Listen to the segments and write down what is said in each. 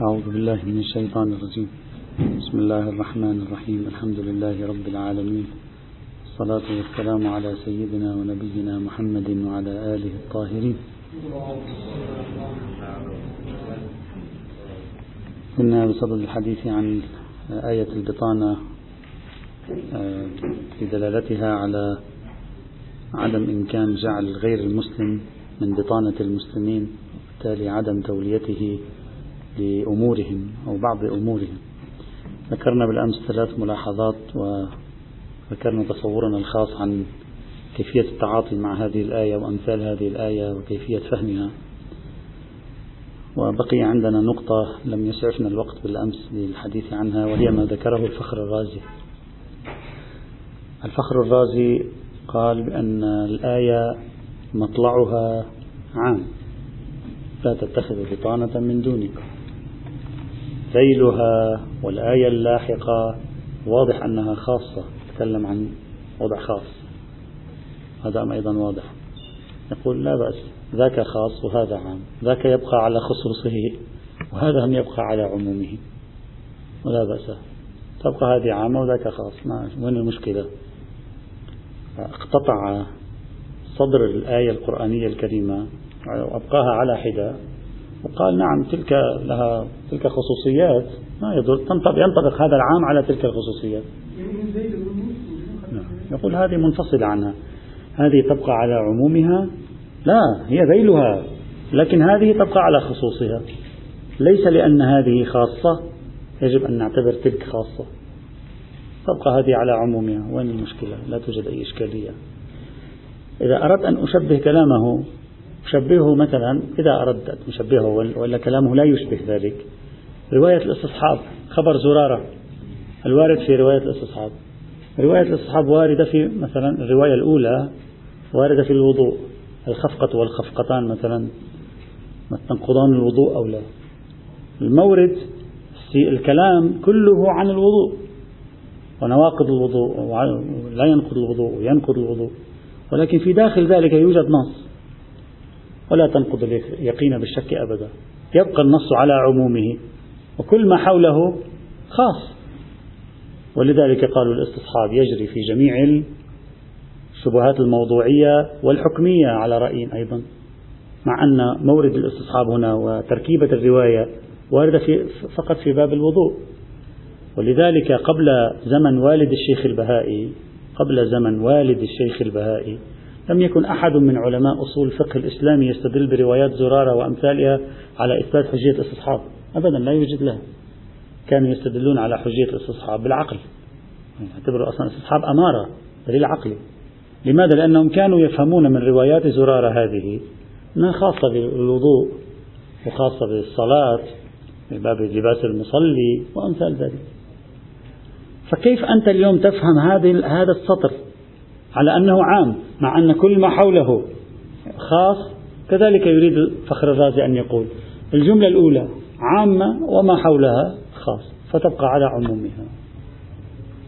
أعوذ بالله من الشيطان الرجيم. بسم الله الرحمن الرحيم. الحمد لله رب العالمين. الصلاة والسلام على سيدنا ونبينا محمد وعلى آله الطاهرين. كنا بصدد الحديث عن آية البطانة آه، في دلالتها على عدم إمكان جعل غير المسلم من بطانة المسلمين وبالتالي عدم توليته لأمورهم أو بعض أمورهم. ذكرنا بالأمس ثلاث ملاحظات وذكرنا تصورنا الخاص عن كيفية التعاطي مع هذه الآية وأمثال هذه الآية وكيفية فهمها. وبقي عندنا نقطة لم يسعفنا الوقت بالأمس للحديث عنها وهي ما ذكره الفخر الرازي. الفخر الرازي قال بأن الآية مطلعها عام. لا تتخذوا بطانة من دونكم ذيلها والآية اللاحقة واضح أنها خاصة تتكلم عن وضع خاص. هذا أيضا واضح. يقول لا بأس ذاك خاص وهذا عام. ذاك يبقى على خصوصه وهذا هم يبقى على عمومه. ولا بأس. تبقى هذه عامة وذاك خاص. ما وين المشكلة؟ اقتطع صدر الآية القرآنية الكريمة وأبقاها على حدة. وقال نعم تلك لها تلك خصوصيات. ما يضر ينطبق هذا العام على تلك الخصوصيات. نعم. يقول هذه منفصلة عنها. هذه تبقى على عمومها؟ لا هي ذيلها لكن هذه تبقى على خصوصها. ليس لأن هذه خاصة. يجب أن نعتبر تلك خاصة. تبقى هذه على عمومها. وين المشكلة؟ لا توجد أي إشكالية. إذا أردت أن أشبه كلامه أشبهه مثلا إذا أردت أن أشبهه ولا كلامه لا يشبه ذلك. رواية الاستصحاب خبر زرارة. الوارد في رواية الاستصحاب. رواية الاستصحاب واردة في مثلا الرواية الأولى واردة في الوضوء. الخفقة والخفقتان مثلا. تنقضان الوضوء أو لا. المورد الكلام كله عن الوضوء. ونواقض الوضوء لا ينقض الوضوء وينقض الوضوء. ولكن في داخل ذلك يوجد نص. ولا تنقض اليقين بالشك أبدا. يبقى النص على عمومه وكل ما حوله خاص. ولذلك قالوا الاستصحاب يجري في جميع الشبهات الموضوعية والحكمية على رأي أيضا. مع أن مورد الاستصحاب هنا وتركيبة الرواية واردة في فقط في باب الوضوء. ولذلك قبل زمن والد الشيخ البهائي قبل زمن والد الشيخ البهائي لم يكن أحد من علماء أصول الفقه الإسلامي يستدل بروايات زرارة وأمثالها على إثبات حجية الاستصحاب أبدا لا يوجد لها. كانوا يستدلون على حجية الاستصحاب بالعقل. يعتبروا أصلا الاستصحاب أمارة دليل عقلي لماذا؟ لأنهم كانوا يفهمون من روايات زرارة هذه أنها خاصة بالوضوء وخاصة بالصلاة في باب لباس المصلي وأمثال ذلك. فكيف أنت اليوم تفهم هذا السطر؟ على أنه عام مع أن كل ما حوله خاص كذلك يريد فخر الرازي أن يقول. الجملة الأولى عامة وما حولها خاص فتبقى على عمومها.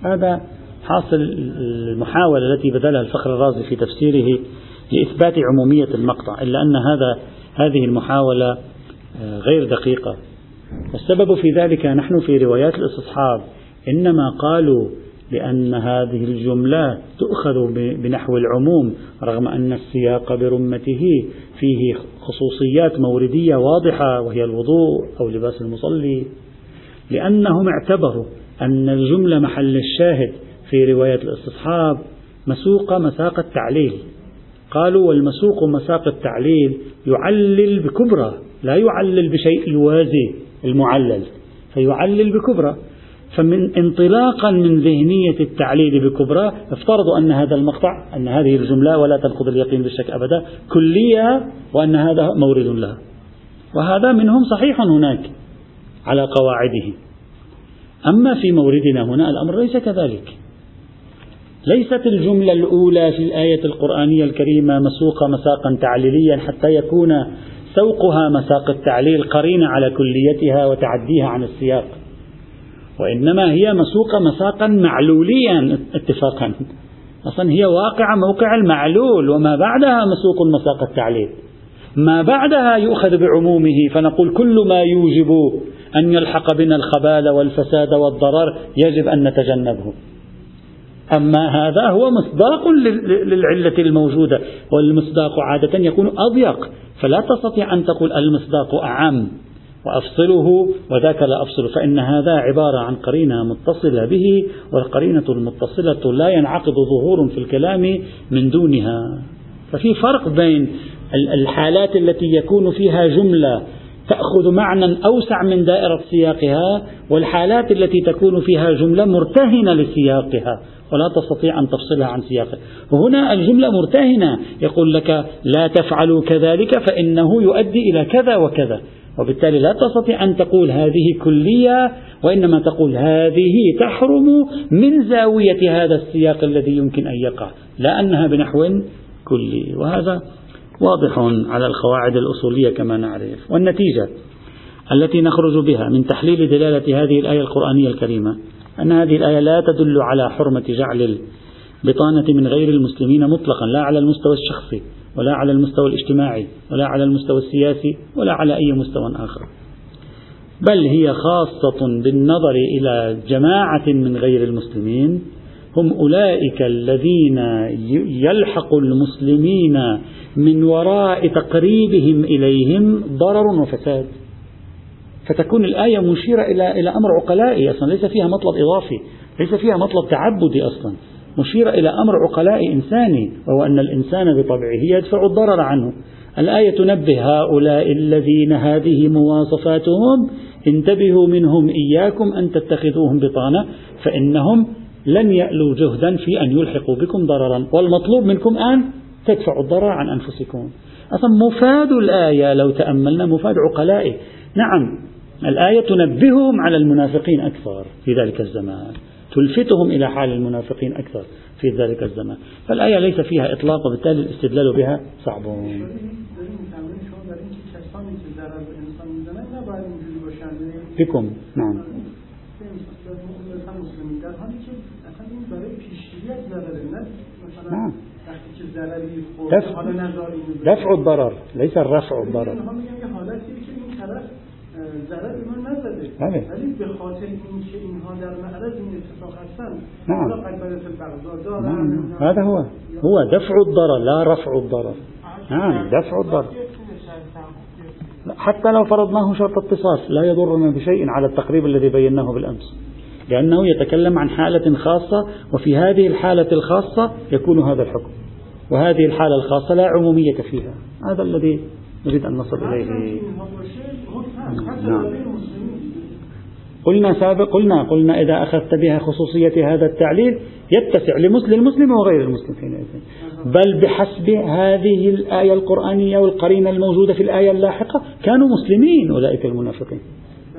هذا حاصل المحاولة التي بذلها الفخر الرازي في تفسيره لإثبات عمومية المقطع إلا أن هذا هذه المحاولة آه، غير دقيقة. والسبب في ذلك نحن في روايات الاستصحاب إنما قالوا بأن هذه الجملة تؤخذ بنحو العموم رغم أن السياق برمته فيه خصوصيات موردية واضحة وهي الوضوء أو لباس المصلي. لأنهم اعتبروا أن الجملة محل الشاهد في رواية الاستصحاب مسوق مساق التعليل. قالوا والمسوق مساق التعليل يعلل بكبرى لا يعلل بشيء يوازي المعلل فيعلل بكبرى. فمن انطلاقا من ذهنية التعليل بكبرى افترضوا أن هذا المقطع أن هذه الجملة ولا تنقض اليقين بالشك أبدا كلية وأن هذا مورد لها. وهذا منهم صحيح هناك على قواعده. أما في موردنا هنا الأمر ليس كذلك. ليست الجملة الأولى في الآية القرآنية الكريمة مسوقة مساقا تعليليا حتى يكون سوقها مساق التعليل قرينة على كليتها وتعديها عن السياق. وإنما هي مسوقة مساقا معلوليا اتفاقا. أصلا هي واقعة موقع المعلول وما بعدها مسوق مساق التعليل. ما بعدها يؤخذ بعمومه فنقول كل ما يوجب أن يلحق بنا الخبال والفساد والضرر يجب أن نتجنبه. أما هذا هو مصداق للعلة الموجودة والمصداق عادة يكون أضيق فلا تستطيع أن تقول المصداق أعم. وأفصله وذاك لا أفصل فإن هذا عبارة عن قرينة متصلة به والقرينة المتصلة لا ينعقد ظهور في الكلام من دونها. ففي فرق بين الحالات التي يكون فيها جملة تأخذ معنى أوسع من دائرة سياقها والحالات التي تكون فيها جملة مرتهنة لسياقها ولا تستطيع أن تفصلها عن سياقها. وهنا الجملة مرتهنة يقول لك لا تفعلوا كذلك فإنه يؤدي إلى كذا وكذا. وبالتالي لا تستطيع أن تقول هذه كلية وإنما تقول هذه تحرم من زاوية هذا السياق الذي يمكن أن يقع لا أنها بنحو كلي. وهذا واضح على القواعد الأصولية كما نعرف. والنتيجة التي نخرج بها من تحليل دلالة هذه الآية القرآنية الكريمة أن هذه الآية لا تدل على حرمة جعل البطانة من غير المسلمين مطلقا لا على المستوى الشخصي. ولا على المستوى الاجتماعي ولا على المستوى السياسي ولا على أي مستوى آخر. بل هي خاصة بالنظر إلى جماعة من غير المسلمين هم أولئك الذين يلحق المسلمين من وراء تقريبهم إليهم ضرر وفساد. فتكون الآية مشيرة إلى إلى أمر عقلائي أصلا ليس فيها مطلب إضافي ليس فيها مطلب تعبدي أصلا. مشيرة إلى أمر عقلائي إنساني وهو أن الإنسان بطبعه يدفع الضرر عنه. الآية تنبه هؤلاء الذين هذه مواصفاتهم انتبهوا منهم إياكم أن تتخذوهم بطانة فإنهم لن يألوا جهدا في أن يلحقوا بكم ضررا. والمطلوب منكم أن تدفعوا الضرر عن أنفسكم. أصلا مفاد الآية لو تأملنا مفاد عقلائي نعم الآية تنبههم على المنافقين أكثر في ذلك الزمان. تلفتهم إلى حال المنافقين أكثر في ذلك الزمان. فالآية ليس فيها إطلاق وبالتالي الاستدلال بها صعب. بكم؟ نعم. نعم. دفع, الضرر ليس الرفع الضرر. ضرر ایمان نزده. ولی به خاطر اینکه اینها در معرض این اتفاق هستن نعم نعم هذا هو. هو دفع الضرر لا رفع الضرر. نعم دفع الضرر. حتى لو فرضناه شرط اتصاص لا يضرنا بشيء على التقريب الذي بيناه بالأمس. لأنه يتكلم عن حالة خاصة وفي هذه الحالة الخاصة يكون هذا الحكم. وهذه الحالة الخاصة لا عمومية فيها. هذا الذي نريد أن نصل إليه. نعم. قلنا سابق قلنا قلنا إذا أخذت بها خصوصية هذا التعليل يتسع للمسلم وغير المسلم حينئذ. بل بحسب هذه الآية القرآنية والقرينة الموجودة في الآية اللاحقة كانوا مسلمين أولئك المنافقين.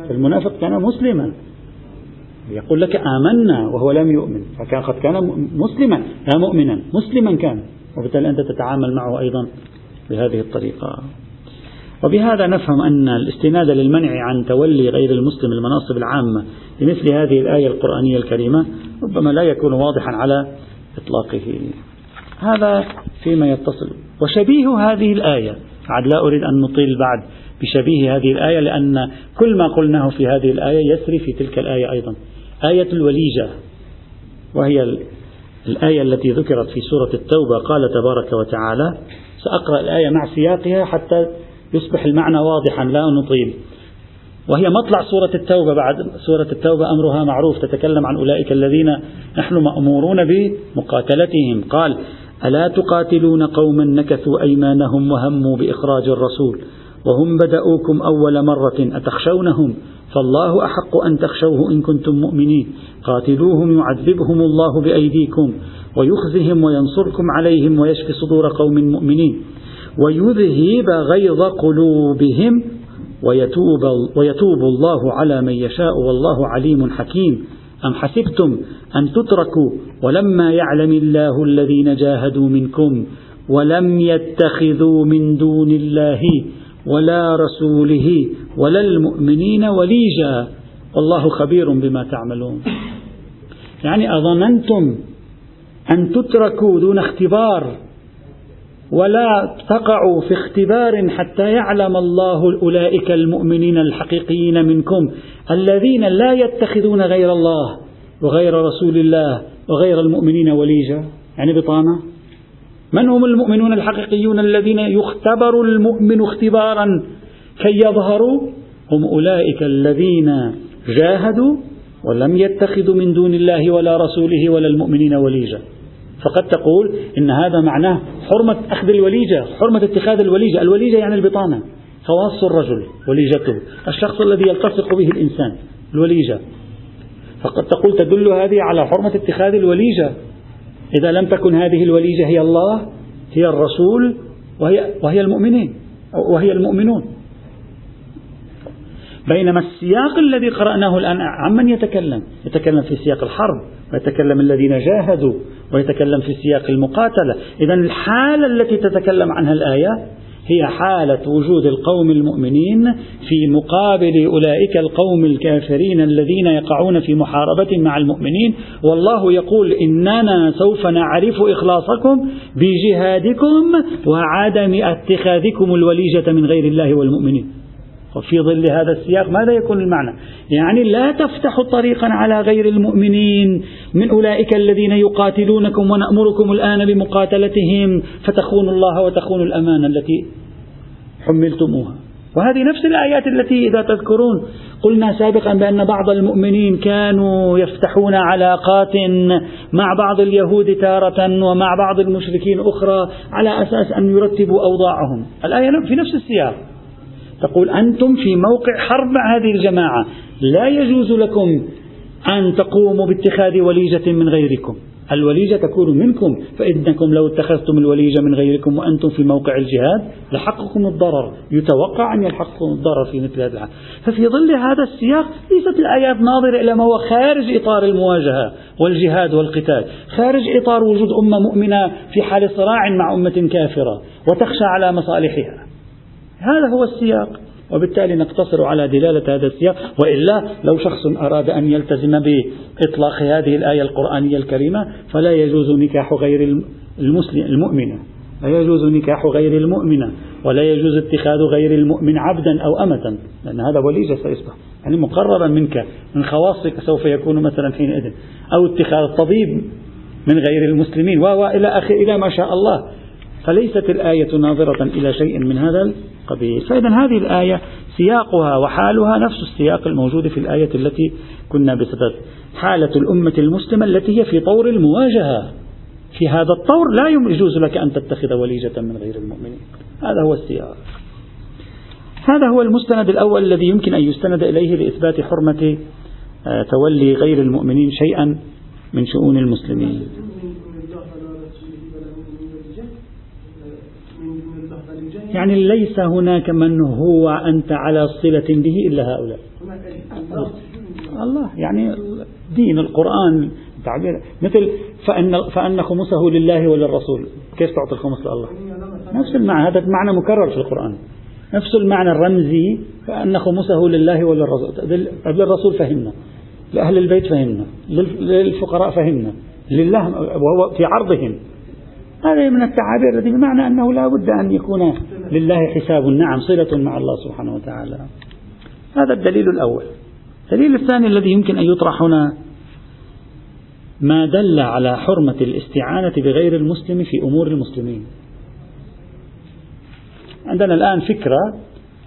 المنافق كان مسلما. يقول لك آمنا وهو لم يؤمن فكان قد كان مسلما لا مؤمنا مسلما كان. وبالتالي أنت تتعامل معه أيضا بهذه الطريقة. وبهذا نفهم أن الاستناد للمنع عن تولي غير المسلم المناصب العامة لمثل هذه الآية القرآنية الكريمة ربما لا يكون واضحا على إطلاقه. هذا فيما يتصل. وشبيه هذه الآية عاد لا أريد أن نطيل بعد بشبيه هذه الآية لأن كل ما قلناه في هذه الآية يسري في تلك الآية أيضا. آية الوليجة وهي الآية التي ذكرت في سورة التوبة قال تبارك وتعالى سأقرأ الآية مع سياقها حتى يصبح المعنى واضحا لا نطيل. وهي مطلع سورة التوبة بعد. سورة التوبة أمرها معروف تتكلم عن أولئك الذين نحن مأمورون بمقاتلتهم. قال ألا تقاتلون قوما نكثوا أيمانهم وهموا بإخراج الرسول وهم بدأوكم أول مرة أتخشونهم؟ فالله أحق أن تخشوه إن كنتم مؤمنين. قاتلوهم يعذبهم الله بأيديكم ويخزهم وينصركم عليهم ويشفي صدور قوم مؤمنين. ويذهب غيظ قلوبهم ويتوب, ويتوب الله على من يشاء والله عليم حكيم. أم حسبتم أن تتركوا ولما يعلم الله الذين جاهدوا منكم ولم يتخذوا من دون الله ولا رسوله ولا المؤمنين وليجا؟ والله خبير بما تعملون. يعني أظننتم أن تتركوا دون اختبار ولا تقعوا في اختبار حتى يعلم الله أولئك المؤمنين الحقيقيين منكم الذين لا يتخذون غير الله وغير رسول الله وغير المؤمنين وليجا يعني بطانة. من هم المؤمنون الحقيقيون الذين يختبر المؤمن اختبارا كي يظهروا؟ هم أولئك الذين جاهدوا ولم يتخذوا من دون الله ولا رسوله ولا المؤمنين وليجا فقد تقول إن هذا معناه حرمة أخذ الوليجة حرمة اتخاذ الوليجة. الوليجة يعني البطانة. خواص الرجل وليجته الشخص الذي يلتصق به الإنسان الوليجة. فقد تقول تدل هذه على حرمة اتخاذ الوليجة. إذا لم تكن هذه الوليجة هي الله هي الرسول وهي, وهي المؤمنين وهي المؤمنون. بينما السياق الذي قرأناه الآن عمن يتكلم؟ يتكلم في سياق الحرب ويتكلم الذين جاهدوا ويتكلم في سياق المقاتلة. إذا الحالة التي تتكلم عنها الآية هي حالة وجود القوم المؤمنين في مقابل أولئك القوم الكافرين الذين يقعون في محاربة مع المؤمنين. والله يقول إننا سوف نعرف إخلاصكم بجهادكم وعدم اتخاذكم الوليجة من غير الله والمؤمنين. وفي ظل هذا السياق ماذا يكون المعنى؟ يعني لا تفتحوا طريقا على غير المؤمنين من أولئك الذين يقاتلونكم ونأمركم الآن بمقاتلتهم فتخونوا الله وتخونوا الأمانة التي حملتموها. وهذه نفس الآيات التي إذا تذكرون قلنا سابقا بأن بعض المؤمنين كانوا يفتحون علاقات مع بعض اليهود تارة ومع بعض المشركين أخرى على أساس أن يرتبوا أوضاعهم. الآية في نفس السياق. تقول أنتم في موقع حرب مع هذه الجماعة. لا يجوز لكم أن تقوموا باتخاذ وليجة من غيركم. الوليجة تكون منكم فإنكم لو اتخذتم الوليجة من غيركم وأنتم في موقع الجهاد لحقكم الضرر. يتوقع أن يلحقكم الضرر في مثل هذا ففي ظل هذا السياق ليست الآيات ناظرة إلى ما هو خارج إطار المواجهة والجهاد والقتال. خارج إطار وجود أمة مؤمنة في حال صراع مع أمة كافرة وتخشى على مصالحها. هذا هو السياق. وبالتالي نقتصر على دلالة هذا السياق. وإلا لو شخص أراد أن يلتزم بإطلاق هذه الآية القرآنية الكريمة فلا يجوز نكاح غير المسلم المؤمنة. لا يجوز نكاح غير المؤمنة. ولا يجوز اتخاذ غير المؤمن عبدا أو أمة. لأن هذا وليجة سيصبح. يعني مقررا منك من خواصك سوف يكون مثلا حينئذ. أو اتخاذ الطبيب من غير المسلمين. وإلى آخر إلى ما شاء الله. فليست الآية ناظرة إلى شيء من هذا القبيل. فإذا هذه الآية سياقها وحالها نفس السياق الموجود في الآية التي كنا بصدد حالة الأمة المسلمة التي هي في طور المواجهة. في هذا الطور لا يجوز لك أن تتخذ وليجة من غير المؤمنين. هذا هو السياق. هذا هو المستند الأول الذي يمكن أن يستند إليه لإثبات حرمة آه، تولي غير المؤمنين شيئا من شؤون المسلمين. يعني ليس هناك من هو أنت على صلة به إلا هؤلاء. الله يعني دين القرآن تعبير مثل فأن فأن خمسه لله وللرسول. كيف تعطي الخمس لله؟ نفس المعنى هذا معنى مكرر في القرآن. نفس المعنى الرمزي فأن خمسه لله وللرسول. للرسول فهمنا. لأهل البيت فهمنا. للفقراء فهمنا. لله وهو في عرضهم. هذه من التعابير التي بمعنى أنه لا بد أن يكون لله حساب. نعم صلة مع الله سبحانه وتعالى. هذا الدليل الأول. الدليل الثاني الذي يمكن أن يطرح هنا ما دل على حرمة الاستعانة بغير المسلم في أمور المسلمين. عندنا الآن فكرة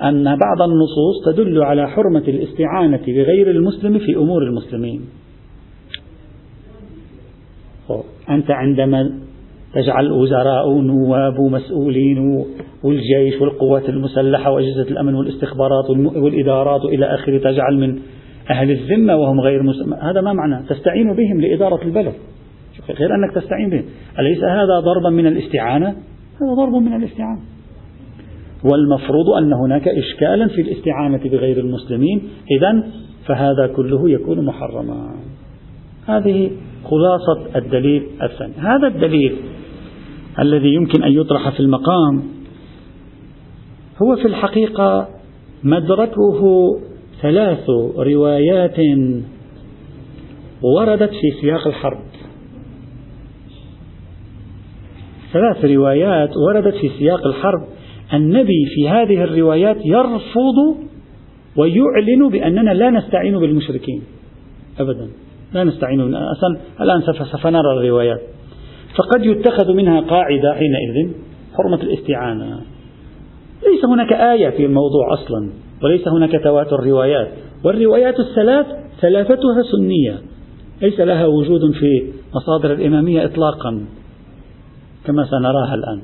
أن بعض النصوص تدل على حرمة الاستعانة بغير المسلم في أمور المسلمين. أنت عندما تجعل وزراء ونواب ومسؤولين والجيش والقوات المسلحة وأجهزة الأمن والاستخبارات والإدارات وإلى آخره تجعل من أهل الذمة وهم غير مسلم هذا ما معنى؟ تستعين بهم لإدارة البلد. غير أنك تستعين بهم. أليس هذا ضربا من الاستعانة؟ هذا ضرب من الاستعانة. والمفروض أن هناك إشكالا في الاستعانة بغير المسلمين. إذا فهذا كله يكون محرما. هذه خلاصة الدليل الثاني. هذا الدليل الذي يمكن أن يطرح في المقام. هو في الحقيقة مدركه ثلاث روايات وردت في سياق الحرب. ثلاث روايات وردت في سياق الحرب. النبي في هذه الروايات يرفض ويعلن بأننا لا نستعين بالمشركين. أبدا. لا نستعين. أصلا الآن سنرى الروايات. فقد يتخذ منها قاعدة حينئذ حرمة الاستعانة. ليس هناك آية في الموضوع أصلا وليس هناك تواتر روايات والروايات الثلاث ثلاثتها سنية. ليس لها وجود في مصادر الإمامية إطلاقا كما سنراها الآن.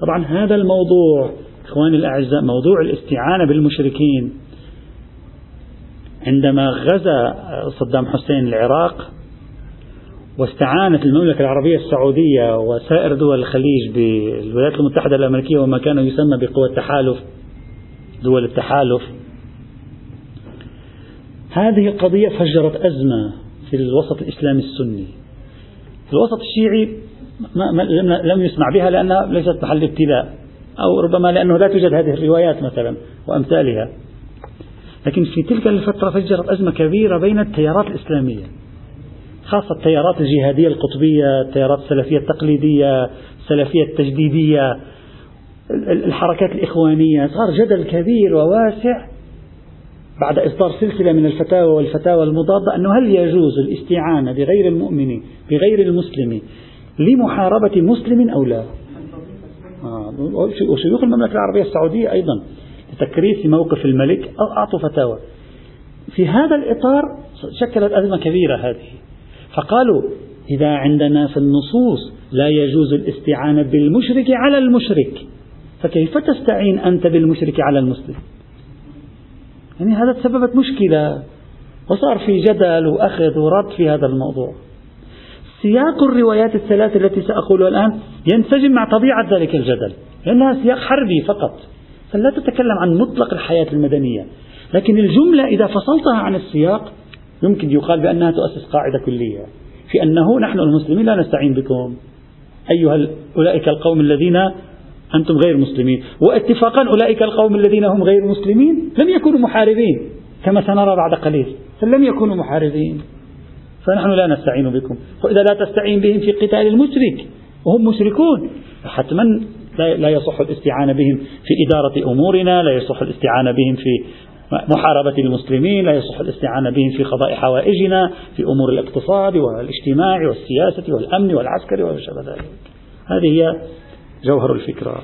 طبعا هذا الموضوع إخواني الأعزاء موضوع الاستعانة بالمشركين. عندما غزا صدام حسين العراق واستعانت المملكة العربية السعودية وسائر دول الخليج بالولايات المتحدة الأمريكية وما كان يسمى بقوى التحالف دول التحالف. هذه القضية فجرت أزمة في الوسط الإسلامي السني. الوسط الشيعي لم يسمع بها لأنها ليست محل ابتلاء أو ربما لأنه لا توجد هذه الروايات مثلا وأمثالها. لكن في تلك الفترة فجرت أزمة كبيرة بين التيارات الإسلامية. خاصة التيارات الجهادية القطبية التيارات السلفية التقليدية السلفية التجديدية الحركات الإخوانية. صار جدل كبير وواسع بعد إصدار سلسلة من الفتاوى والفتاوى المضادة أنه هل يجوز الاستعانة بغير المؤمن بغير المسلم لمحاربة مسلم أو لا؟ آه وشيوخ المملكة العربية السعودية أيضا لتكريس موقف الملك؟ أعطوا فتاوى. في هذا الإطار شكلت أزمة كبيرة هذه. فقالوا إذا عندنا في النصوص لا يجوز الاستعانة بالمشرك على المشرك فكيف تستعين أنت بالمشرك على المسلم؟ يعني هذا تسببت مشكلة وصار في جدل وأخذ ورد في هذا الموضوع. سياق الروايات الثلاث التي سأقولها الآن ينسجم مع طبيعة ذلك الجدل لأنها سياق حربي فقط فلا تتكلم عن مطلق الحياة المدنية. لكن الجملة إذا فصلتها عن السياق يمكن يقال بأنها تؤسس قاعدة كلية. في أنه نحن المسلمين لا نستعين بكم. أيها أولئك القوم الذين أنتم غير مسلمين. واتفاقا أولئك القوم الذين هم غير مسلمين لم يكونوا محاربين كما سنرى بعد قليل فلم يكونوا محاربين. فنحن لا نستعين بكم. وإذا لا تستعين بهم في قتال المشرك وهم مشركون حتما لا يصح الاستعانة بهم في إدارة أمورنا لا يصح الاستعانة بهم في محاربة المسلمين لا يصح الاستعانة بهم في قضاء حوائجنا في أمور الاقتصاد والاجتماع والسياسة والأمن والعسكر وما شابه ذلك. هذه هي جوهر الفكرة.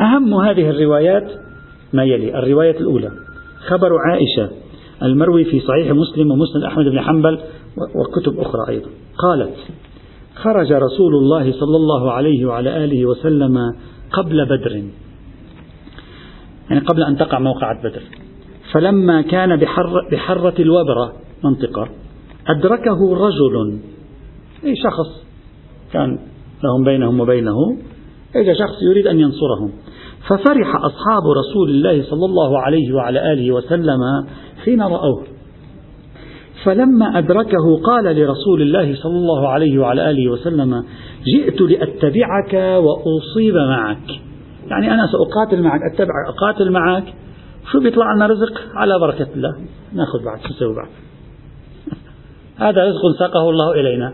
أهم هذه الروايات ما يلي؟ الرواية الأولى. خبر عائشة المروي في صحيح مسلم ومسند أحمد بن حنبل وكتب أخرى أيضا. قالت خرج رسول الله صلى الله عليه وعلى آله وسلم قبل بدر. يعني قبل أن تقع موقعة بدر. فلما كان بحر بحرة الوبرة منطقة أدركه رجل. أي شخص كان لهم بينهم وبينه إذا شخص يريد أن ينصرهم. ففرح أصحاب رسول الله صلى الله عليه وعلى آله وسلم حين رأوه. فلما أدركه قال لرسول الله صلى الله عليه وعلى آله وسلم جئت لأتبعك وأصيب معك. يعني أنا سأقاتل معك أتبع أقاتل معك شو بيطلع لنا رزق؟ على بركة الله. ناخذ بعد شو نسوي بعد؟ هذا رزق ساقه الله إلينا.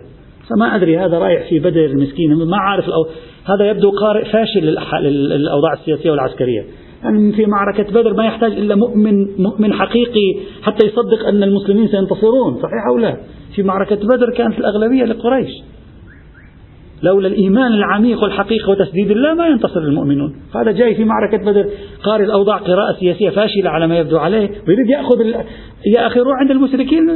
فما أدري هذا رايح في بدر المسكين ما عارف الأو... هذا يبدو قارئ فاشل للأوضاع السياسية والعسكرية. يعني في معركة بدر ما يحتاج إلا مؤمن مؤمن حقيقي حتى يصدق أن المسلمين سينتصرون صحيح أو لا؟ في معركة بدر كانت الأغلبية لقريش. لولا الإيمان العميق والحقيقة وتسديد الله ما ينتصر المؤمنون. هذا جاي في معركة بدر. قارئ الأوضاع قراءة سياسية فاشلة على ما يبدو عليه. ويريد يأخذ. يا أخي روح عند المشركين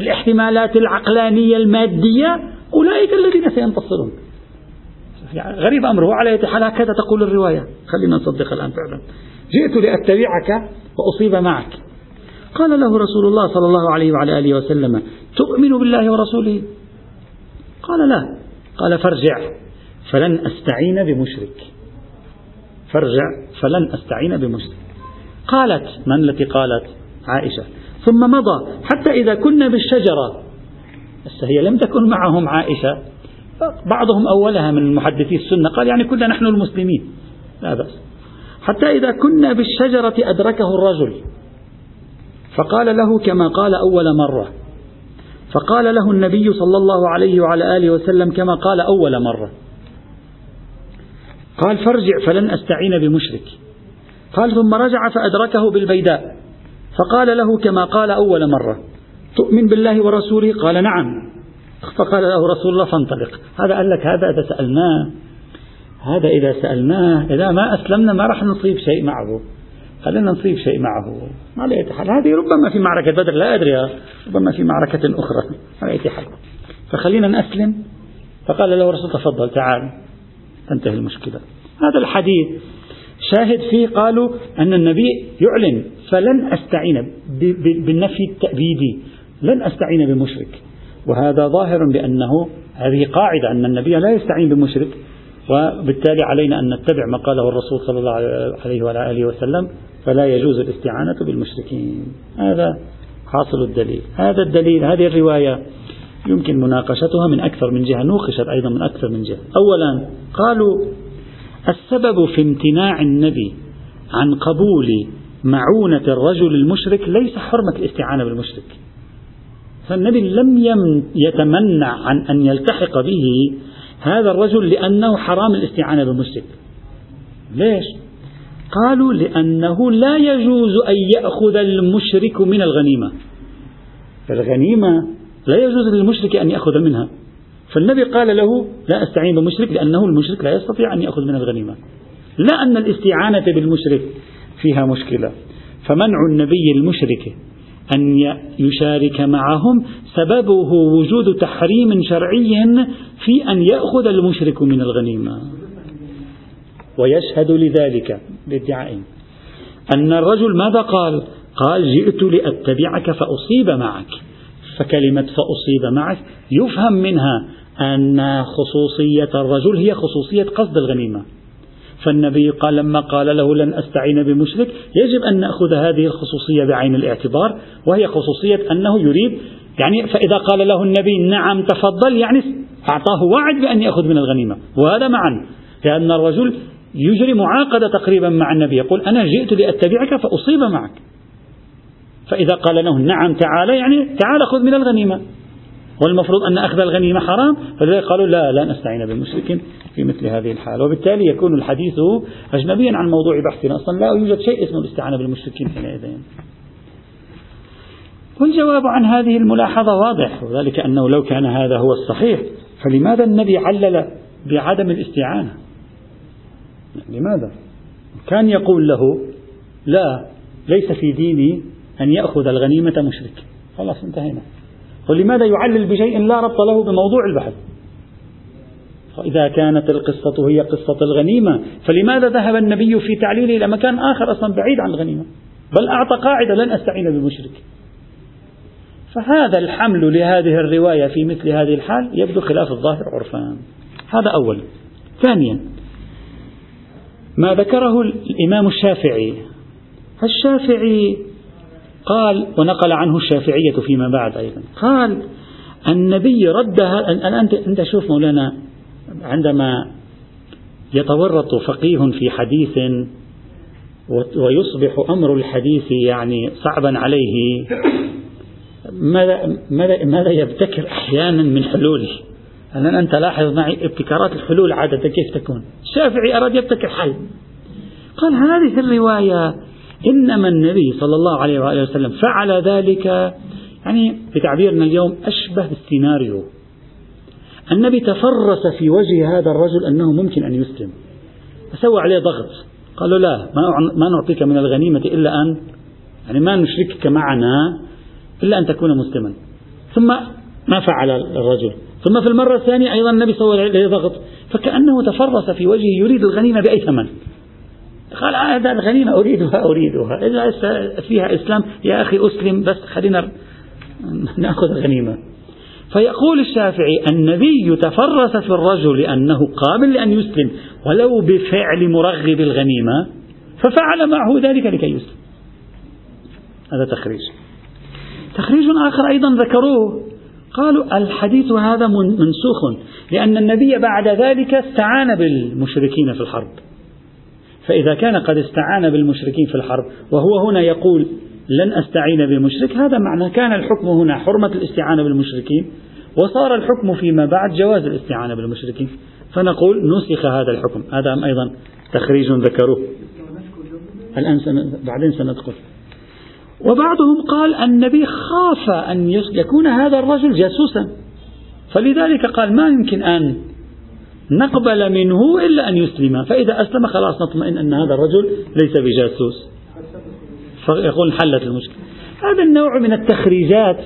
الاحتمالات العقلانية المادية. أولئك الذين سينتصرون. يعني غريب أمره. على أي حال هكذا تقول الرواية. خلينا نصدق الآن فعلا. جئت لأتبعك وأصيب معك. قال له رسول الله صلى الله عليه وعلى آله وسلم تؤمن بالله ورسوله؟ قال لا. قال فارجع فلن أستعين بمشرك. فارجع فلن أستعين بمشرك. قالت من التي قالت؟ عائشة. ثم مضى حتى إذا كنا بالشجرة. بس هي لم تكن معهم عائشة. بعضهم أولها من محدثي السنة قال يعني كنا نحن المسلمين. لا بأس. حتى إذا كنا بالشجرة أدركه الرجل. فقال له كما قال أول مرة. فقال له النبي صلى الله عليه وعلى آله وسلم كما قال أول مرة. قال فارجع فلن أستعين بمشرك. قال ثم رجع فأدركه بالبيداء. فقال له كما قال أول مرة. تؤمن بالله ورسوله؟ قال نعم. فقال له رسول الله فانطلق. هذا قال لك هذا إذا سألناه هذا إذا سألناه إذا ما أسلمنا ما راح نصيب شيء معه. خلينا نصيب شيء معه. على أي حال هذه ربما في معركة بدر لا أدري. ربما في معركة أخرى. على أي حال فخلينا نأسلم. فقال له الرسول تفضل تعال. تنتهي المشكلة. هذا الحديث شاهد فيه قالوا أن النبي يعلن فلن أستعين بالنفي التأبيدي. لن أستعين بمشرك. وهذا ظاهر بأنه هذه قاعدة أن النبي لا يستعين بمشرك. وبالتالي علينا أن نتبع ما قاله الرسول صلى الله عليه وعلى آله وسلم فلا يجوز الاستعانة بالمشركين. هذا حاصل الدليل. هذا الدليل هذه الرواية يمكن مناقشتها من أكثر من جهة نوقشت أيضا من أكثر من جهة. أولا قالوا السبب في امتناع النبي عن قبول معونة الرجل المشرك ليس حرمة الاستعانة بالمشرك. فالنبي لم يتمنع عن أن يلتحق به هذا الرجل لأنه حرام الاستعانة بالمشرك. ليش؟ قالوا لأنه لا يجوز أن يأخذ المشرك من الغنيمة. الغنيمة لا يجوز للمشرك أن يأخذ منها. فالنبي قال له لا أستعين بمشرك لأنه المشرك لا يستطيع أن يأخذ من الغنيمة. لا أن الاستعانة بالمشرك فيها مشكلة. فمنع النبي المشرك أن يشارك معهم. سببه وجود تحريم شرعي في أن يأخذ المشرك من الغنيمة. ويشهد لذلك بادعاء أن الرجل ماذا قال؟ قال جئت لأتبعك فأصيب معك. فكلمة فأصيب معك يفهم منها أن خصوصية الرجل هي خصوصية قصد الغنيمة. فالنبي قال لما قال له لن أستعين بمشرك يجب أن نأخذ هذه الخصوصية بعين الاعتبار وهي خصوصية أنه يريد يعني فإذا قال له النبي نعم تفضل يعني أعطاه وعد بأن يأخذ من الغنيمة. وهذا معا لأن الرجل يجري معاقدة تقريبا مع النبي يقول أنا جئت لأتبعك فأصيب معك. فإذا قال له نعم تعال يعني تعال خذ من الغنيمة. والمفروض أن أخذ الغنيمة حرام فلذلك قالوا لا لا نستعين بالمشركين في مثل هذه الحالة وبالتالي يكون الحديث أجنبيا عن موضوع بحثنا. أصلا لا يوجد شيء اسمه الاستعانة بالمشركين حينئذ. والجواب عن هذه الملاحظة واضح وذلك أنه لو كان هذا هو الصحيح فلماذا النبي علل بعدم الاستعانة؟ لماذا؟ كان يقول له لا ليس في ديني أن يأخذ الغنيمة مشرك. خلاص انتهينا. ولماذا يعلل بشيء لا ربط له بموضوع البحث؟ فإذا كانت القصة هي قصة الغنيمة فلماذا ذهب النبي في تعليله إلى مكان آخر أصلا بعيد عن الغنيمة؟ بل أعطى قاعدة لن أستعين بالمشرك فهذا الحمل لهذه الرواية في مثل هذه الحال يبدو خلاف الظاهر عرفان هذا أولا ثانيا ما ذكره الإمام الشافعي. الشافعي قال ونقل عنه الشافعية فيما بعد أيضا. قال النبي ردها الآن أنت شوف مولانا عندما يتورط فقيه في حديث ويصبح أمر الحديث يعني صعبا عليه ماذا, ماذا, ماذا يبتكر أحيانا من حلوله الآن أنت لاحظ معي ابتكارات الحلول عادة كيف تكون؟ الشافعي أراد يبتكر حل. قال هذه الرواية إنما النبي صلى الله عليه وآله وسلم فعل ذلك يعني بتعبيرنا اليوم أشبه بالسيناريو. النبي تفرس في وجه هذا الرجل أنه ممكن أن يسلم. فسوى عليه ضغط. قال له لا ما نعطيك من الغنيمة إلا أن يعني ما نشركك معنا إلا أن تكون مسلما. ثم ما فعل الرجل. ثم في المرة الثانية أيضا النبي سوى عليه ضغط. فكأنه تفرس في وجهه يريد الغنيمة بأي ثمن. قال هذا الغنيمة أريدها أريدها. إذا فيها إسلام يا أخي أسلم بس خلينا نأخذ الغنيمة. فيقول الشافعي النبي تفرس في الرجل أنه قابل لأن يسلم ولو بفعل مرغب الغنيمة ففعل معه ذلك لكي يسلم. هذا تخريج. تخريج آخر أيضا ذكروه. قالوا الحديث هذا منسوخ لأن النبي بعد ذلك استعان بالمشركين في الحرب. فإذا كان قد استعان بالمشركين في الحرب وهو هنا يقول لن أستعين بمشرك هذا معنى كان الحكم هنا حرمة الاستعانة بالمشركين وصار الحكم فيما بعد جواز الاستعانة بالمشركين. فنقول نسخ هذا الحكم. هذا أيضا تخريج ذكروه. الآن بعدين سندخل. وبعضهم قال النبي خاف أن يكون هذا الرجل جاسوسا. فلذلك قال ما يمكن أن نقبل منه إلا أن يسلم. فإذا أسلم خلاص نطمئن أن هذا الرجل ليس بجاسوس. فيقول حلت المشكلة. هذا النوع من التخريجات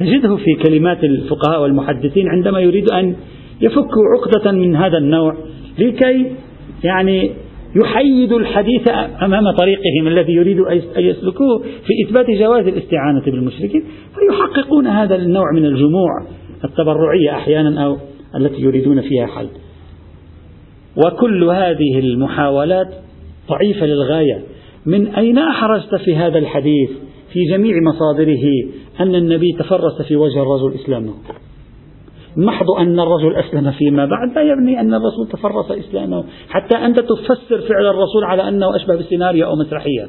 تجده في كلمات الفقهاء والمحدثين عندما يريد أن يفكوا عقدة من هذا النوع لكي يعني يحيدوا الحديث أمام طريقهم الذي يريد أن يسلكوه في إثبات جواز الاستعانة بالمشركين. فيحققون هذا النوع من الجموع التبرعية أحيانا أو التي يريدون فيها حل. وكل هذه المحاولات ضعيفة للغاية. من أين أحرجت في هذا الحديث في جميع مصادره أن النبي تفرس في وجه الرجل إسلامه؟ محض أن الرجل أسلم فيما بعد لا يبني أن الرسول تفرس إسلامه. حتى أنت تفسر فعل الرسول على أنه أشبه بالسيناريو أو مسرحية.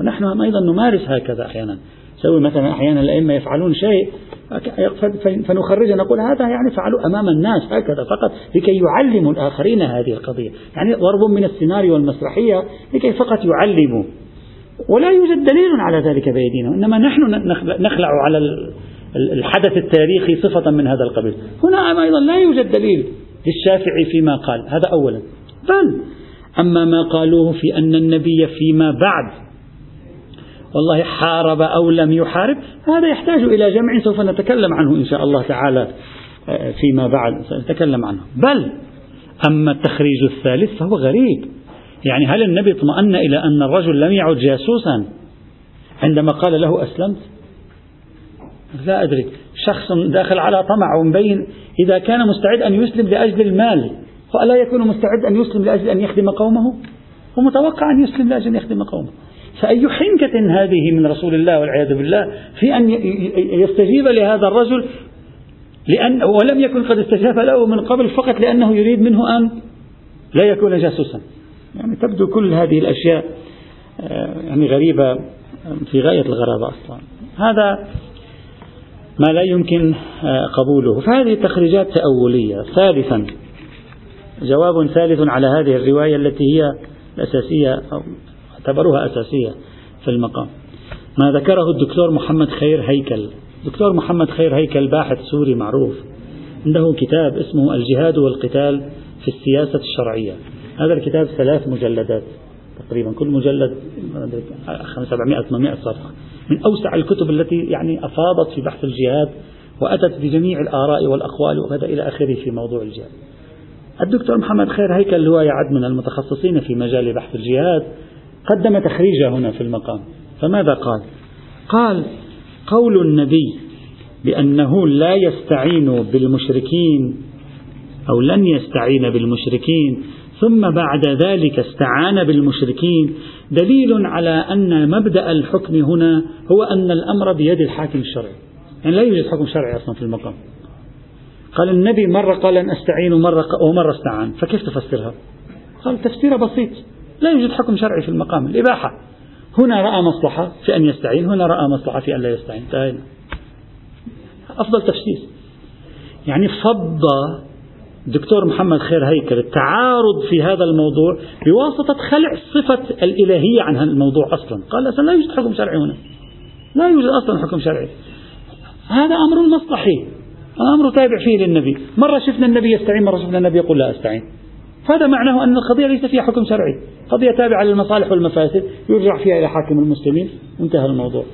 ونحن أيضا نمارس هكذا أحيانا. سوي مثلا أحيانا الأئمة يفعلون شيء فنخرجه نقول هذا يعني فعلوا أمام الناس هكذا فقط لكي يعلموا الآخرين هذه القضية. يعني ضرب من السيناريو والمسرحية لكي فقط يعلموا. ولا يوجد دليل على ذلك بأيدينا إنما نحن نخلع على الحدث التاريخي صفة من هذا القبيل. هنا أيضا لا يوجد دليل للشافعي فيما قال هذا أولا. بل أما ما قالوه في أن النبي فيما بعد والله حارب أو لم يحارب هذا يحتاج إلى جمع سوف نتكلم عنه إن شاء الله تعالى آه، فيما بعد سنتكلم عنه. بل أما التخريج الثالث فهو غريب. يعني هل النبي اطمأن إلى أن الرجل لم يعد جاسوسا عندما قال له أسلمت؟ لا أدري. شخص داخل على طمع ومبين إذا كان مستعد أن يسلم لأجل المال فألا يكون مستعد أن يسلم لأجل أن يخدم قومه؟ هو متوقع أن يسلم لأجل أن يخدم قومه. فأي حنكة هذه من رسول الله والعياذ بالله في أن يستجيب لهذا الرجل لأن ولم يكن قد استجاب له من قبل فقط لأنه يريد منه أن لا يكون جاسوسا. يعني تبدو كل هذه الأشياء آه، يعني غريبة في غاية الغرابة أصلا. هذا ما لا يمكن آه، قبوله. فهذه تخريجات تأولية. ثالثا جواب ثالث على هذه الرواية التي هي الأساسية أو اعتبروها أساسية في المقام. ما ذكره الدكتور محمد خير هيكل. دكتور محمد خير هيكل باحث سوري معروف. عنده كتاب اسمه الجهاد والقتال في السياسة الشرعية. هذا الكتاب ثلاث مجلدات تقريبا. كل مجلد 700 800 صفحة. من أوسع الكتب التي يعني أفاضت في بحث الجهاد وأتت بجميع الآراء والأقوال وكذا إلى آخره في موضوع الجهاد. الدكتور محمد خير هيكل هو يعد من المتخصصين في مجال بحث الجهاد قدم تخريجه هنا في المقام. فماذا قال؟ قال قول النبي بأنه لا يستعين بالمشركين أو لن يستعين بالمشركين ثم بعد ذلك استعان بالمشركين. دليل على أن مبدأ الحكم هنا هو أن الأمر بيد الحاكم الشرعي. يعني لا يوجد حكم شرعي أصلا في المقام. قال النبي مرة قال أن أستعين ومرة, ومرة استعان. فكيف تفسرها؟ قال تفسير بسيط. لا يوجد حكم شرعي في المقام. الإباحة. هنا رأى مصلحة في أن يستعين هنا رأى مصلحة في أن لا يستعين. انتهينا. أفضل تفسير. يعني فض دكتور محمد خير هيكل التعارض في هذا الموضوع بواسطة خلع صفة الإلهية عن هذا الموضوع أصلا. قال أصلا لا يوجد حكم شرعي هنا. لا يوجد أصلا حكم شرعي. هذا أمر مصلحي. أمر تابع فيه للنبي. مرة شفنا النبي يستعين مرة شفنا النبي يقول لا أستعين. هذا معناه أن القضية ليس فيها حكم شرعي. قضية تابعة للمصالح والمفاسد يرجع فيها إلى حاكم المسلمين. انتهى الموضوع.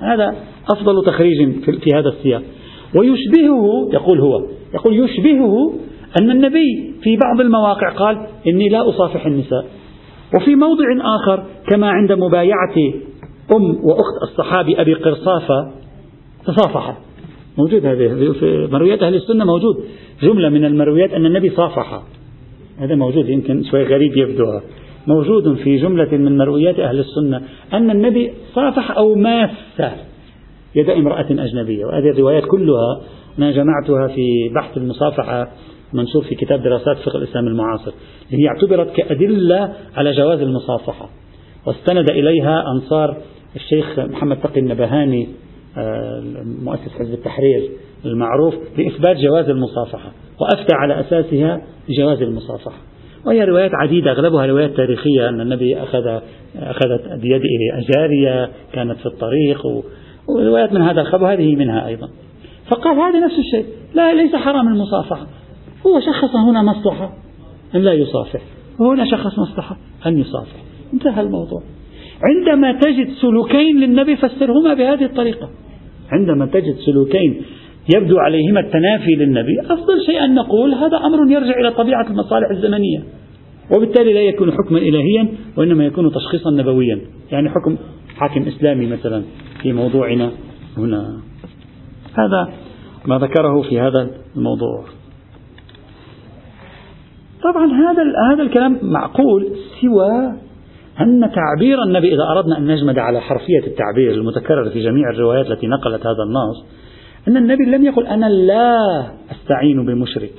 هذا أفضل تخريج في هذا السياق. ويشبهه يقول هو يقول يشبهه أن النبي في بعض المواقع قال إني لا أصافح النساء. وفي موضع آخر كما عند مبايعة أم وأخت الصحابي أبي قرصافة تصافح موجود هذه في مرويات أهل السنة موجود. جملة من المرويات أن النبي صافح. هذا موجود يمكن شوي غريب يبدو. موجود في جملة من مرويات أهل السنة أن النبي صافح أو ماس يد امرأة أجنبية. وهذه الروايات كلها أنا جمعتها في بحث المصافحة منشور في كتاب دراسات فقه الإسلام المعاصر. هي اعتبرت كأدلة على جواز المصافحة. واستند إليها أنصار الشيخ محمد تقي النبهاني مؤسس حزب التحرير المعروف لإثبات جواز المصافحة وأفتى على أساسها بجواز المصافحة. وهي روايات عديدة أغلبها روايات تاريخية أن النبي أخذ أخذت بيده جارية كانت في الطريق وروايات من هذا الخبر هذه منها أيضا. فقال هذا نفس الشيء لا ليس حرام المصافحة. هو شخص هنا مصلحة أن لا يصافح. وهنا شخص مصلحة أن يصافح. انتهى الموضوع. عندما تجد سلوكين للنبي فسرهما بهذه الطريقة. عندما تجد سلوكين يبدو عليهما التنافي للنبي أفضل شيء أن نقول هذا أمر يرجع إلى طبيعة المصالح الزمنية. وبالتالي لا يكون حكما إلهيا وإنما يكون تشخيصا نبويا. يعني حكم حاكم إسلامي مثلا في موضوعنا هنا. هذا ما ذكره في هذا الموضوع. طبعا هذا هذا الكلام معقول سوى أن تعبير النبي إذا أردنا أن نجمد على حرفية التعبير المتكرر في جميع الروايات التي نقلت هذا النص أن النبي لم يقل أنا لا أستعين بمشرك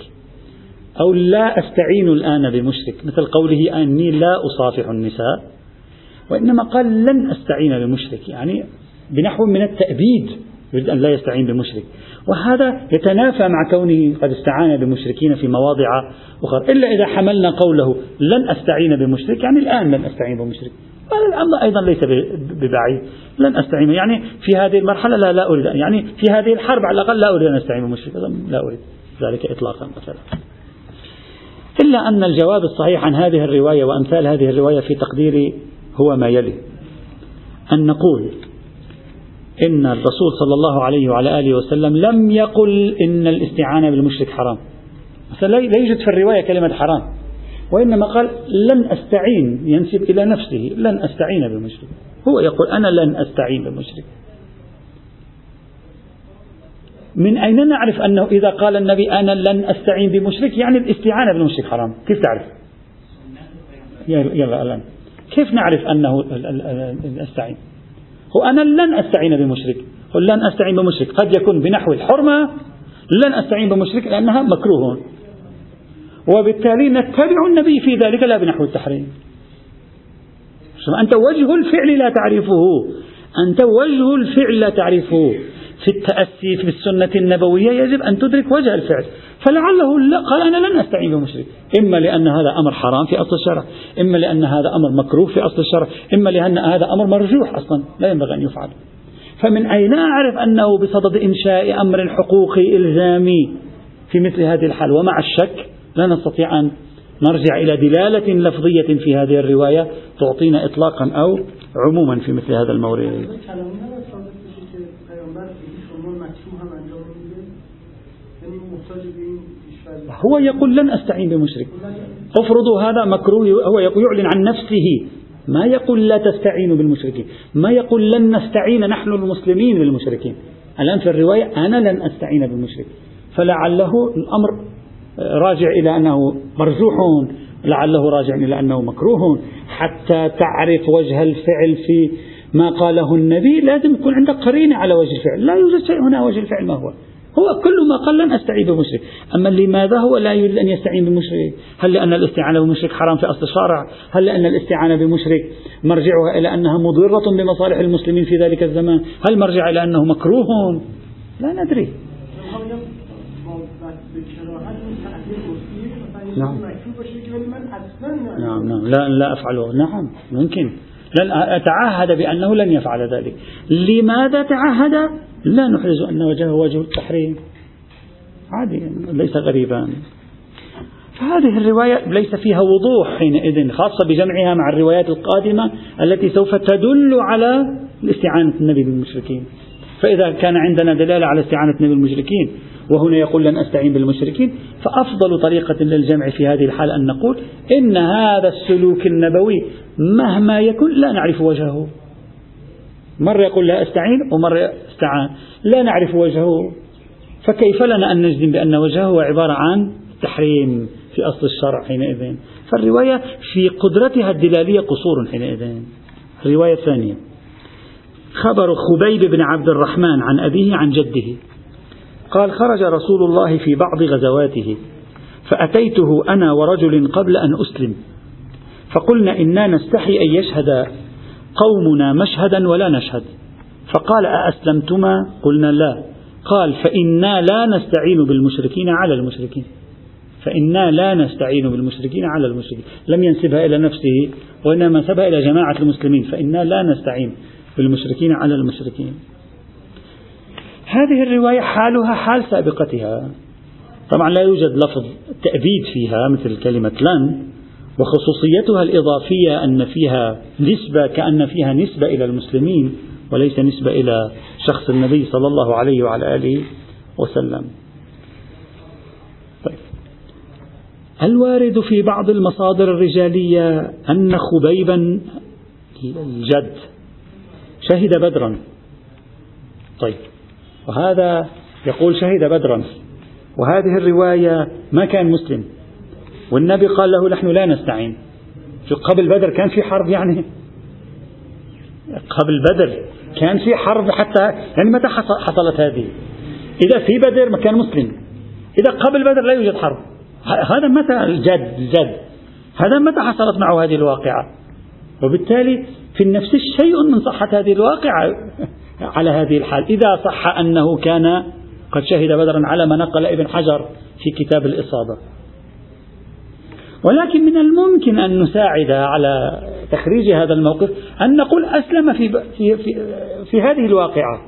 أو لا أستعين الآن بمشرك مثل قوله أني لا أصافح النساء وإنما قال لن أستعين بمشرك يعني بنحو من التأبيد يريد أن لا يستعين بمشرك. وهذا يتنافى مع كونه قد استعان بمشركين في مواضع أخرى. إلا إذا حملنا قوله لن أستعين بمشرك يعني الآن لن أستعين بمشرك. هذا الأمر أيضا ليس ببعيد. لن أستعين. يعني في هذه المرحلة لا, لا أريد. يعني في هذه الحرب على الأقل لا أريد أن أستعين بمشرك. لا أريد ذلك إطلاقا مثلا. إلا أن الجواب الصحيح عن هذه الرواية وأمثال هذه الرواية في تقديري هو ما يلي. أن نقول إن الرسول صلى الله عليه وعلى آله وسلم لم يقل إن الاستعانة بالمشرك حرام. لا يوجد في الرواية كلمة حرام. وإنما قال لن أستعين ينسب إلى نفسه لن أستعين بمشرك هو يقول أنا لن أستعين بمشرك من أين نعرف أنه إذا قال النبي أنا لن أستعين بمشرك يعني الاستعانة بالمشرك حرام؟ كيف تعرف؟ يلا الآن. كيف نعرف أنه أستعين؟ هو أنا لن أستعين بمشرك قل لن أستعين بمشرك. قد يكون بنحو الحرمة لن أستعين بمشرك لأنها مكروه. وبالتالي نتبع النبي في ذلك لا بنحو التحريم. أنت وجه الفعل لا تعرفه. أنت وجه الفعل لا تعرفه. في التأسي في السنة النبوية يجب أن تدرك وجه الفعل. فلعله قال أنا لن أستعين بمشرك. إما لأن هذا أمر حرام في أصل الشرع. إما لأن هذا أمر مكروه في أصل الشرع. إما لأن هذا أمر مرجوح أصلا. لا ينبغي أن يفعل. فمن أين أعرف أنه بصدد إنشاء أمر حقوقي إلزامي في مثل هذه الحال؟ ومع الشك لا نستطيع أن نرجع إلى دلالة لفظية في هذه الرواية تعطينا إطلاقا أو عموما في مثل هذا المورد هو يقول لن أستعين بمشرك. افرضوا هذا مكروه هو يعلن عن نفسه. ما يقول لا تستعينوا بالمشركين. ما يقول لن نستعين نحن المسلمين بالمشركين الآن في الرواية أنا لن أستعين بالمشرك. فلعله الأمر راجع إلى أنه مرجوح لعله راجع إلى أنه مكروه حتى تعرف وجه الفعل في ما قاله النبي. لازم يكون عندك قرينة على وجه الفعل. لا يوجد شيء هنا وجه الفعل ما هو. هو كل ما قال لن أستعين بمشرك. أما لماذا هو لا يريد أن يستعين بمشرك؟ هل لأن الاستعانة بمشرك حرام في أصل الشرع؟ هل لأن الاستعانة بمشرك مرجعها إلى أنها مضرة بمصالح المسلمين في ذلك الزمان؟ هل مرجع إلى أنه مكروه؟ لا ندري. نعم نعم. نعم لا لا أفعله. نعم ممكن. لن أتعهد بأنه لن يفعل ذلك. لماذا تعهد؟ لا نحرز أن وجهه وجه التحريم. عادي ليس غريبا. فهذه الرواية ليس فيها وضوح حينئذ خاصة بجمعها مع الروايات القادمة التي سوف تدل على استعانة النبي بالمشركين. فإذا كان عندنا دلالة على استعانة النبي بالمشركين وهنا يقول لن أستعين بالمشركين. فأفضل طريقة للجمع في هذه الحالة أن نقول إن هذا السلوك النبوي مهما يكن لا نعرف وجهه. مرة يقول لا أستعين ومرة استعان. لا نعرف وجهه. فكيف لنا أن نجزم بأن وجهه هو عبارة عن تحريم في أصل الشرع حينئذ؟ فالرواية في قدرتها الدلالية قصور حينئذ. الرواية الثانية. خبر خبيب بن عبد الرحمن عن أبيه عن جده. قال خرج رسول الله في بعض غزواته فأتيته أنا ورجل قبل أن أسلم فقلنا إنا نستحي أن يشهد قومنا مشهدا ولا نشهد فقال أأسلمتما؟ قلنا لا قال فإنا لا نستعين بالمشركين على المشركين فإنا لا نستعين بالمشركين على المشركين لم ينسبها إلى نفسه وإنما نسبها إلى جماعة المسلمين فإنا لا نستعين بالمشركين على المشركين. هذه الرواية حالها حال سابقتها. طبعا لا يوجد لفظ تأبيد فيها مثل كلمة لن وخصوصيتها الإضافية أن فيها نسبة كأن فيها نسبة إلى المسلمين وليس نسبة إلى شخص النبي صلى الله عليه وعلى آله وسلم. طيب. الوارد في بعض المصادر الرجالية أن خبيبا الجد شهد بدرا. طيب. وهذا يقول شهد بدرا. وهذه الرواية ما كان مسلم. والنبي قال له نحن لا نستعين. قبل بدر كان في حرب يعني؟ قبل بدر كان في حرب حتى يعني متى حصلت هذه؟ إذا في بدر ما كان مسلم. إذا قبل بدر لا يوجد حرب. هذا متى الجد الجد هذا متى حصلت معه هذه الواقعة؟ وبالتالي في النفس شيء من صحة هذه الواقعة. على هذه الحال. إذا صح أنه كان قد شهد بدرا على ما نقل ابن حجر في كتاب الإصابة. ولكن من الممكن أن نساعد على تخريج هذا الموقف أن نقول أسلم في, في, في, في هذه الواقعة.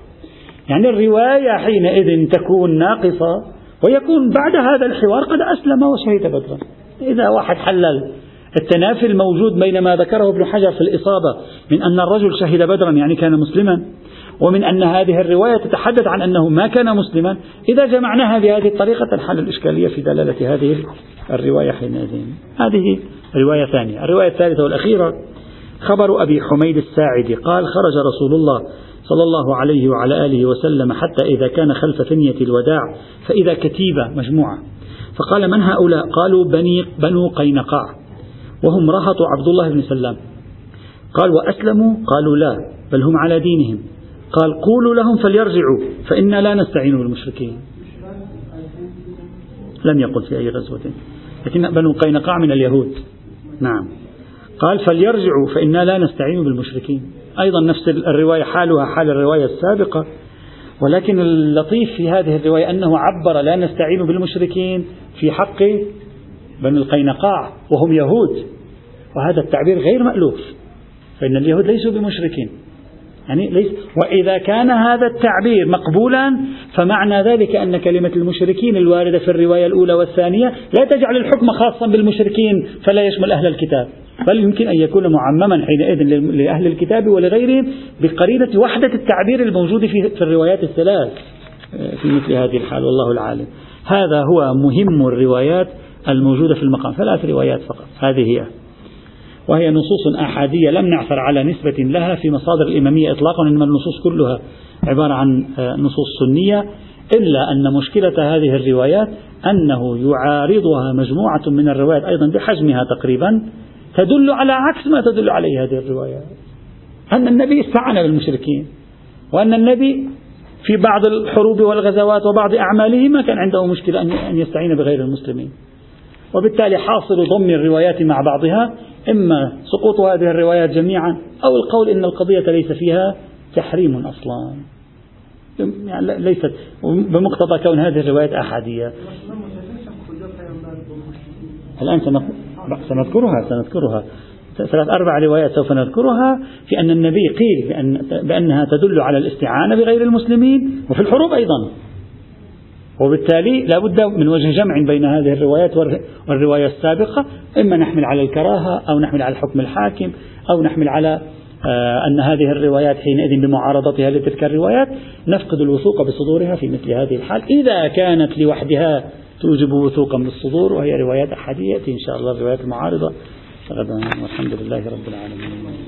يعني الرواية حينئذ تكون ناقصة ويكون بعد هذا الحوار قد أسلم وشهد بدرا. إذا واحد حلل التنافي الموجود بين ما ذكره ابن حجر في الإصابة من أن الرجل شهد بدرا يعني كان مسلما ومن أن هذه الرواية تتحدث عن أنه ما كان مسلما. إذا جمعناها بهذه الطريقة تنحل الإشكالية في دلالة هذه الرواية حينئذ. هذه رواية ثانية. الرواية الثالثة والأخيرة خبر أبي حميد الساعدي. قال خرج رسول الله صلى الله عليه وعلى آله وسلم حتى إذا كان خلف ثنية الوداع فإذا كتيبة مجموعة. فقال من هؤلاء؟ قالوا بني بنو قينقاع. وهم رهط عبد الله بن سلام. قال وأسلموا؟ قالوا لا بل هم على دينهم. قال قولوا لهم فليرجعوا فإنا لا نستعين بالمشركين. لم يقل في أي غزوة. لكن بنو قينقاع من اليهود. نعم. قال فليرجعوا فإنا لا نستعين بالمشركين. أيضا نفس الرواية حالها حال الرواية السابقة. ولكن اللطيف في هذه الرواية أنه عبر لا نستعين بالمشركين في حق بني القينقاع وهم يهود. وهذا التعبير غير مألوف. فإن اليهود ليسوا بمشركين. يعني ليس. وإذا كان هذا التعبير مقبولا فمعنى ذلك أن كلمة المشركين الواردة في الرواية الأولى والثانية لا تجعل الحكم خاصا بالمشركين فلا يشمل أهل الكتاب. بل يمكن أن يكون معمما حينئذ لأهل الكتاب ولغيرهم بقرينة وحدة التعبير الموجود في, في الروايات الثلاث آه، في مثل هذه الحال. والله العالم. هذا هو مهم الروايات الموجودة في المقام. ثلاث روايات فقط. هذه هي. وهي نصوص أحادية لم نعثر على نسبة لها في مصادر الإمامية إطلاقا إنما النصوص كلها عبارة عن آه، نصوص سنية إلا أن مشكلة هذه الروايات أنه يعارضها مجموعة من الروايات أيضا بحجمها تقريبا تدل على عكس ما تدل عليه هذه الروايات. أن النبي استعان بالمشركين وأن النبي في بعض الحروب والغزوات وبعض أعماله ما كان عنده مشكلة أن يستعين بغير المسلمين. وبالتالي حاصل ضم الروايات مع بعضها إما سقوط هذه الروايات جميعا أو القول إن القضية ليس فيها تحريم أصلا. يعني ليست بمقتضى كون هذه الروايات أحادية. الآن سنذكرها؟ سنذكرها. ثلاث أربع روايات سوف نذكرها في أن النبي قيل بأن بأنها تدل على الاستعانة بغير المسلمين وفي الحروب أيضا. وبالتالي لا بد من وجه جمع بين هذه الروايات والرواية السابقة إما نحمل على الكراهة أو نحمل على الحكم الحاكم أو نحمل على آه، أن هذه الروايات حينئذ بمعارضتها لتلك الروايات نفقد الوثوق بصدورها في مثل هذه الحال. إذا كانت لوحدها توجب وثوقا بالصدور وهي روايات أحادية إن شاء الله الروايات المعارضة. والحمد لله رب العالمين.